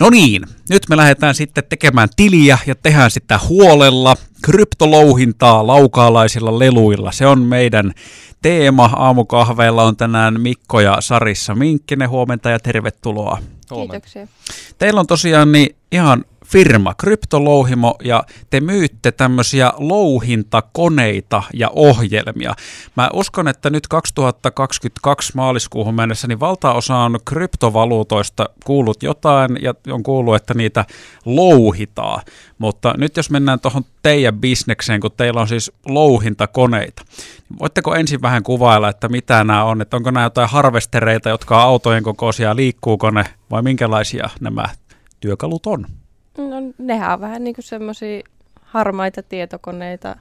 No niin, nyt me lähdetään sitten tekemään tiliä ja tehdään sitä huolella. Kryptolouhintaa laukaalaisilla leluilla. Se on meidän teema. Aamukahveilla on tänään Mikko ja Sarissa Minkkinen. Huomenta ja tervetuloa. Kiitoksia. Teillä on tosiaan niin ihan firma, kryptolouhimo, ja te myytte tämmöisiä louhintakoneita ja ohjelmia. Mä uskon, että nyt 2022 maaliskuuhun mennessä niin valtaosa on kryptovaluutoista kuullut jotain, ja on kuullut, että niitä louhitaan. Mutta nyt jos mennään tuohon teidän bisnekseen, kun teillä on siis louhintakoneita, niin voitteko ensin vähän kuvailla, että mitä nämä on, että onko nämä jotain harvestereita, jotka on autojen kokoisia, liikkuuko ne, vai minkälaisia nämä työkalut on? No nehän on vähän niin semmoisia harmaita tietokoneita.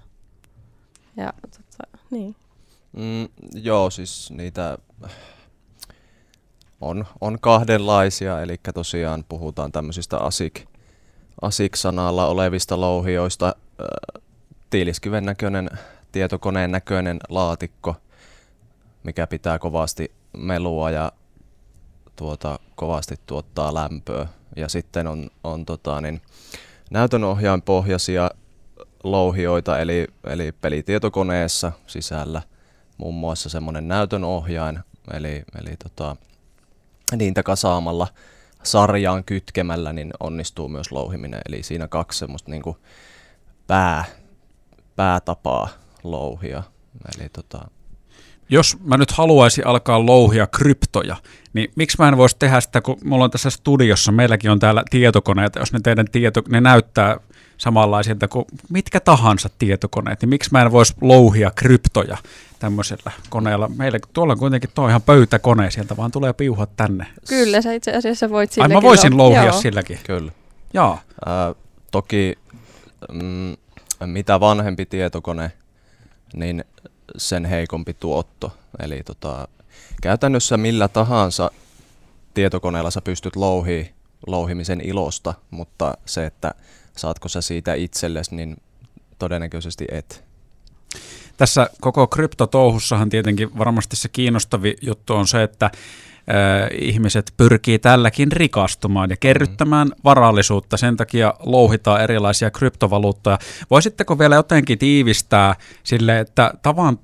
Ja tota, niin. Mm, joo, siis niitä on, on kahdenlaisia, eli tosiaan puhutaan tämmöisistä ASIC, ASIC-sanalla olevista louhioista. Äh, tiiliskiven näköinen, tietokoneen näköinen laatikko, mikä pitää kovasti melua ja tuota, kovasti tuottaa lämpöä ja sitten on, on tota, niin, näytönohjainpohjaisia louhioita, eli, eli pelitietokoneessa sisällä muun muassa semmoinen näytönohjain, eli, eli tota, niitä kasaamalla sarjaan kytkemällä niin onnistuu myös louhiminen. Eli siinä kaksi semmoista niin pää, päätapaa louhia. Eli tota, jos mä nyt haluaisin alkaa louhia kryptoja, niin miksi mä en voisi tehdä sitä, kun mulla on tässä studiossa, meilläkin on täällä tietokoneita, jos ne teidän tieto, ne näyttää samanlaisilta kuin mitkä tahansa tietokoneet, niin miksi mä en voisi louhia kryptoja tämmöisellä koneella? Meillä tuolla on kuitenkin tuo ihan pöytäkone, sieltä vaan tulee piuhat tänne. Kyllä, sä itse asiassa voit silläkin. Ai mä voisin louhia Joo. silläkin? Kyllä. Joo. Äh, toki mm, mitä vanhempi tietokone, niin sen heikompi tuotto. Eli tota, käytännössä millä tahansa tietokoneella sä pystyt louhi, louhimisen ilosta, mutta se, että saatko sä siitä itsellesi, niin todennäköisesti et. Tässä koko kryptotouhussahan tietenkin varmasti se kiinnostavi juttu on se, että ihmiset pyrkii tälläkin rikastumaan ja kerryttämään mm. varallisuutta. Sen takia louhitaan erilaisia kryptovaluuttoja. Voisitteko vielä jotenkin tiivistää sille, että tavan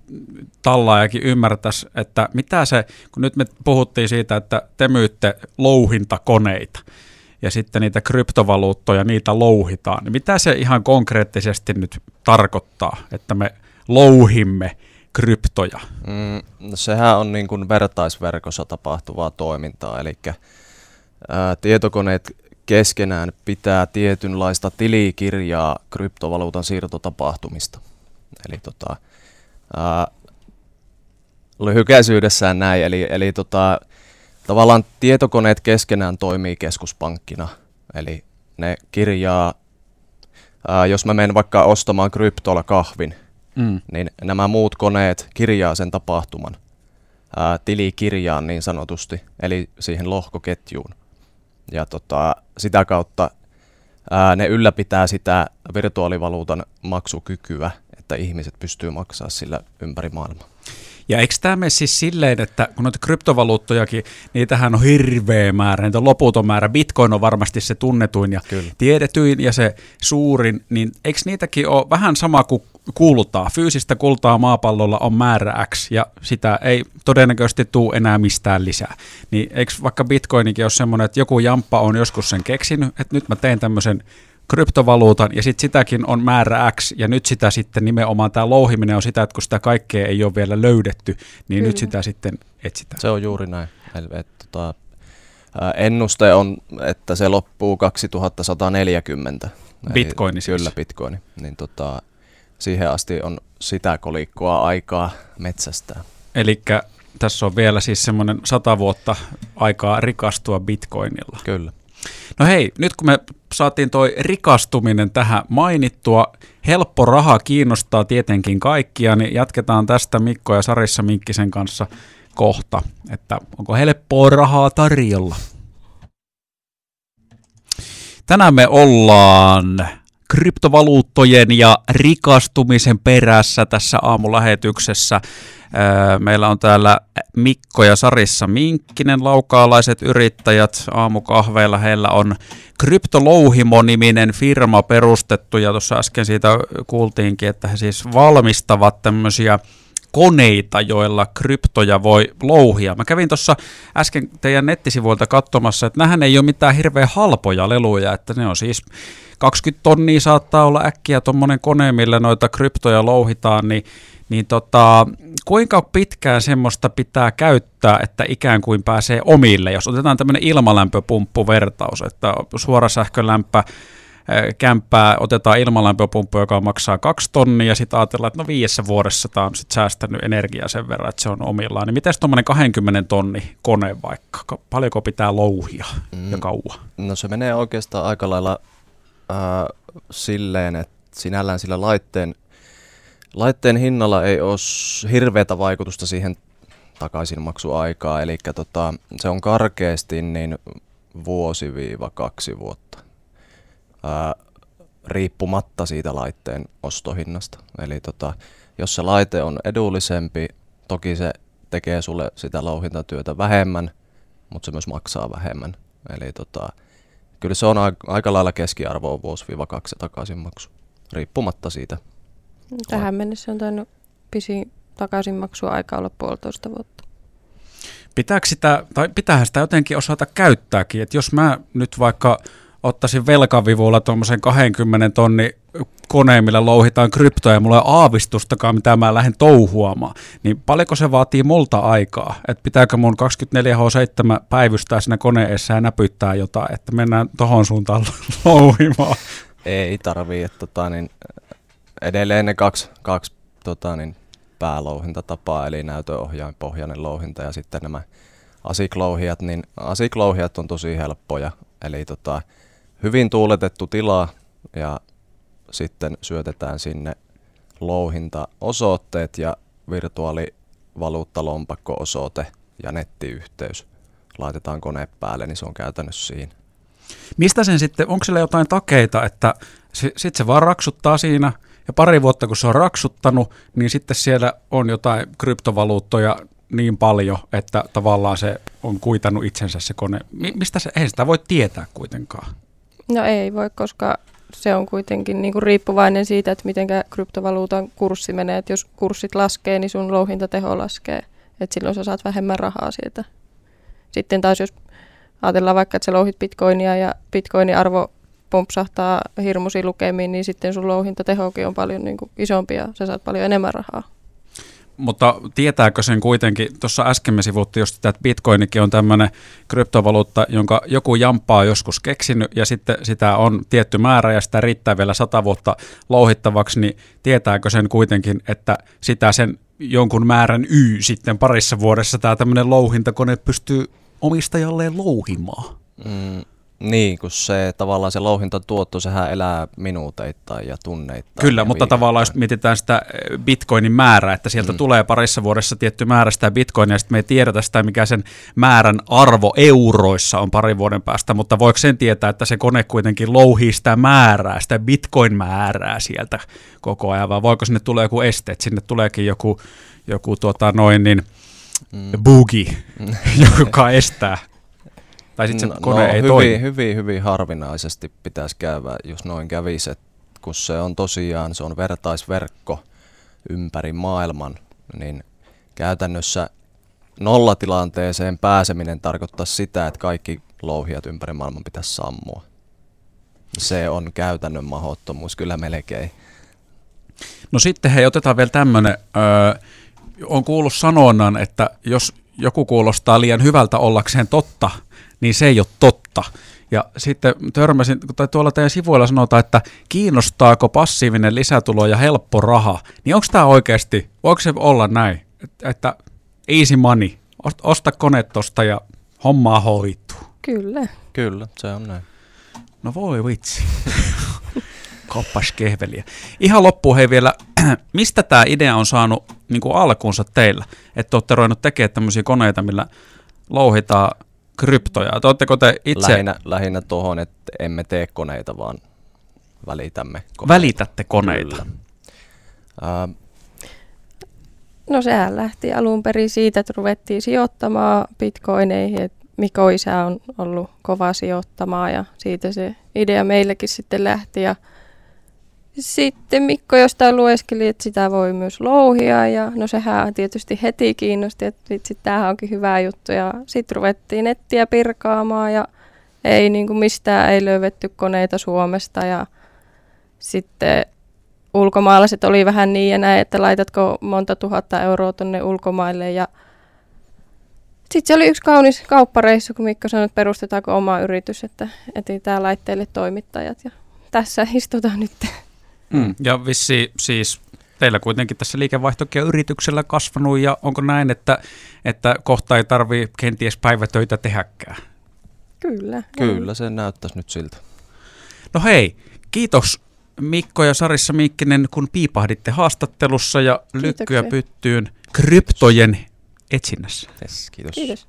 tallaajakin ymmärtäisi, että mitä se, kun nyt me puhuttiin siitä, että te myytte louhintakoneita ja sitten niitä kryptovaluuttoja, niitä louhitaan, niin mitä se ihan konkreettisesti nyt tarkoittaa, että me louhimme – kryptoja? Mm, no sehän on niin kuin vertaisverkossa tapahtuvaa toimintaa, eli ää, tietokoneet keskenään pitää tietynlaista tilikirjaa kryptovaluutan siirtotapahtumista. Eli tota, ää, lyhykäisyydessään näin, eli, eli tota, tavallaan tietokoneet keskenään toimii keskuspankkina, eli ne kirjaa, ää, jos mä menen vaikka ostamaan kryptolla kahvin, mm. niin nämä muut koneet kirjaa sen tapahtuman ää, tilikirjaan niin sanotusti, eli siihen lohkoketjuun. Ja tota, sitä kautta ää, ne ylläpitää sitä virtuaalivaluutan maksukykyä, että ihmiset pystyy maksaa sillä ympäri maailmaa. Ja eikö tämä mene siis silleen, että kun noita kryptovaluuttojakin, niitähän on hirveä määrä, niitä on loputon määrä. Bitcoin on varmasti se tunnetuin ja Kyllä. tiedetyin ja se suurin, niin eikö niitäkin ole vähän sama kuin kultaa? Fyysistä kultaa maapallolla on määrä X ja sitä ei todennäköisesti tule enää mistään lisää. Niin eikö vaikka Bitcoinikin ole semmoinen, että joku jamppa on joskus sen keksinyt, että nyt mä teen tämmöisen kryptovaluutan ja sitten sitäkin on määrä X ja nyt sitä sitten nimenomaan tämä louhiminen on sitä, että kun sitä kaikkea ei ole vielä löydetty, niin Kyllä. nyt sitä sitten etsitään. Se on juuri näin. Eli, et, tota, ennuste on, että se loppuu 2140. Bitcoini siis. Kyllä, bitcoini. Niin tota, siihen asti on sitä kolikkoa aikaa metsästää. Eli tässä on vielä siis semmoinen sata vuotta aikaa rikastua bitcoinilla. Kyllä. No hei, nyt kun me saatiin toi rikastuminen tähän mainittua, helppo raha kiinnostaa tietenkin kaikkia, niin jatketaan tästä Mikko ja Sarissa Minkkisen kanssa kohta, että onko helppoa rahaa tarjolla. Tänään me ollaan kryptovaluuttojen ja rikastumisen perässä tässä aamulähetyksessä. Meillä on täällä Mikko ja Sarissa Minkkinen, laukaalaiset yrittäjät aamukahveilla. Heillä on Kryptolouhimo-niminen firma perustettu ja tuossa äsken siitä kuultiinkin, että he siis valmistavat tämmöisiä koneita, joilla kryptoja voi louhia. Mä kävin tuossa äsken teidän nettisivuilta katsomassa, että nähän ei ole mitään hirveän halpoja leluja, että ne on siis 20 tonnia saattaa olla äkkiä tuommoinen kone, millä noita kryptoja louhitaan, niin, niin tota, kuinka pitkään semmoista pitää käyttää, että ikään kuin pääsee omille, jos otetaan tämmöinen ilmalämpöpumppuvertaus, että suorasähkölämpö kämppää, otetaan ilmalämpöpumppu, joka maksaa kaksi tonnia, ja sitten ajatellaan, että no viidessä vuodessa tämä on sitten säästänyt energiaa sen verran, että se on omillaan. Niin miten tuommoinen 20 tonni kone vaikka, paljonko pitää louhia mm. ja kauan? No se menee oikeastaan aika lailla äh, silleen, että sinällään sillä laitteen, laitteen hinnalla ei ole hirveätä vaikutusta siihen takaisinmaksuaikaa, eli tota, se on karkeasti niin vuosi-kaksi vuotta ää, riippumatta siitä laitteen ostohinnasta. Eli tota, jos se laite on edullisempi, toki se tekee sulle sitä louhintatyötä vähemmän, mutta se myös maksaa vähemmän. Eli tota, kyllä se on aika lailla keskiarvoa vuosi-kaksi takaisinmaksu, riippumatta siitä. Tähän mennessä on tainnut pisin takaisinmaksuaika olla puolitoista vuotta. Pitääkö sitä, tai pitäähän sitä jotenkin osata käyttääkin, että jos mä nyt vaikka ottaisin velkavivulla tuommoisen 20 tonni koneen, millä louhitaan kryptoja ja mulla ei aavistustakaan, mitä mä lähden touhuamaan, niin paljonko se vaatii multa aikaa? Että pitääkö mun 24H7 päivystää siinä koneessa ja näpyttää jotain, että mennään tohon suuntaan louhimaan? Ei tarvii, että tota, niin edelleen ne kaksi, kaksi tota, niin päälouhintatapaa, eli näytöohjain pohjainen louhinta ja sitten nämä asiklouhijat, niin asiklouhijat on tosi helppoja, eli tota, hyvin tuuletettu tila ja sitten syötetään sinne louhintaosoitteet ja virtuaalivaluuttalompakko-osoite ja nettiyhteys. Laitetaan kone päälle, niin se on käytännössä siinä. Mistä sen sitten, onko sillä jotain takeita, että sitten se vaan raksuttaa siinä ja pari vuotta kun se on raksuttanut, niin sitten siellä on jotain kryptovaluuttoja niin paljon, että tavallaan se on kuitannut itsensä se kone. Mistä se, ei sitä voi tietää kuitenkaan. No ei voi, koska se on kuitenkin niin kuin riippuvainen siitä, että miten kryptovaluutan kurssi menee. Et jos kurssit laskee, niin sun louhintateho laskee. Et silloin sä saat vähemmän rahaa sieltä. Sitten taas jos ajatellaan vaikka, että sä louhit bitcoinia ja bitcoinin arvo pompsahtaa hirmuisiin lukemiin, niin sitten sun louhintatehokin on paljon niin kuin isompi ja sä saat paljon enemmän rahaa mutta tietääkö sen kuitenkin, tuossa äsken me sivuttiin just sitä, että bitcoinikin on tämmöinen kryptovaluutta, jonka joku jamppaa on joskus keksinyt ja sitten sitä on tietty määrä ja sitä riittää vielä sata vuotta louhittavaksi, niin tietääkö sen kuitenkin, että sitä sen jonkun määrän Y sitten parissa vuodessa tämä tämmöinen louhintakone pystyy omistajalleen louhimaan? Mm, niin, kun se tavallaan se louhintatuotto, sehän elää minuuteittain ja tunneittain. Kyllä, ja mutta viikkoittain. tavallaan jos mietitään sitä eh, bitcoinin määrää, että sieltä mm. tulee parissa vuodessa tietty määrä sitä bitcoinia, ja sitten me ei tiedetä sitä, mikä sen määrän arvo euroissa on parin vuoden päästä, mutta voiko sen tietää, että se kone kuitenkin louhii sitä määrää, sitä bitcoin-määrää sieltä koko ajan, vai voiko sinne tulee joku este, että sinne tuleekin joku, joku tuota noin niin, mm. boogie, mm. joka estää tai sitten se no, kone no, ei hyvin, toimi. Hyvin, hyvin harvinaisesti pitäisi käydä, jos noin kävisi, kun se on tosiaan, se on vertaisverkko ympäri maailman, niin käytännössä nollatilanteeseen pääseminen tarkoittaa sitä, että kaikki louhijat ympäri maailman pitäisi sammua. Se on käytännön mahottomuus kyllä melkein. No sitten hei, otetaan vielä tämmöinen. Öö, on kuullut sanonnan, että jos joku kuulostaa liian hyvältä ollakseen totta, niin se ei ole totta. Ja sitten törmäsin, tai tuolla teidän sivuilla sanotaan, että kiinnostaako passiivinen lisätulo ja helppo raha, niin onko tämä oikeasti, voiko se olla näin, että easy money, osta kone tosta ja hommaa hoituu? Kyllä. Kyllä, se on näin. No voi vitsi. Koppas kehveliä. Ihan loppuun hei vielä, mistä tämä idea on saanut niin kuin alkuunsa teillä? Että olette ruvennut tekemään tämmöisiä koneita, millä louhitaan kryptoja. Oletteko te itse... Lähinnä, lähinnä tuohon, että emme tee koneita, vaan välitämme koneita. Välitätte koneita. Uh, No sehän lähti alun perin siitä, että ruvettiin sijoittamaan bitcoineihin, että Mikko isä on ollut kova sijoittamaan ja siitä se idea meillekin sitten lähti ja sitten Mikko jostain lueskeli, että sitä voi myös louhia ja no sehän tietysti heti kiinnosti, että vitsi, tämähän onkin hyvä juttu ja sitten ruvettiin nettiä pirkaamaan ja ei niin kuin mistään ei löydetty koneita Suomesta ja sitten ulkomaalaiset oli vähän niin ja näin, että laitatko monta tuhatta euroa tuonne ulkomaille ja sitten se oli yksi kaunis kauppareissu, kun Mikko sanoi, että perustetaanko oma yritys, että etsitään laitteille toimittajat ja tässä istutaan nyt. Mm. Ja vissi siis teillä kuitenkin tässä liikevaihtokin on yrityksellä kasvanut ja onko näin, että, että kohta ei tarvitse kenties päivätöitä tehäkään? Kyllä. Kyllä, se näyttäisi nyt siltä. No hei, kiitos Mikko ja Sarissa Miikkinen, kun piipahditte haastattelussa ja lykkyä pyttyyn kryptojen etsinnässä. Yes, kiitos. Kiitos.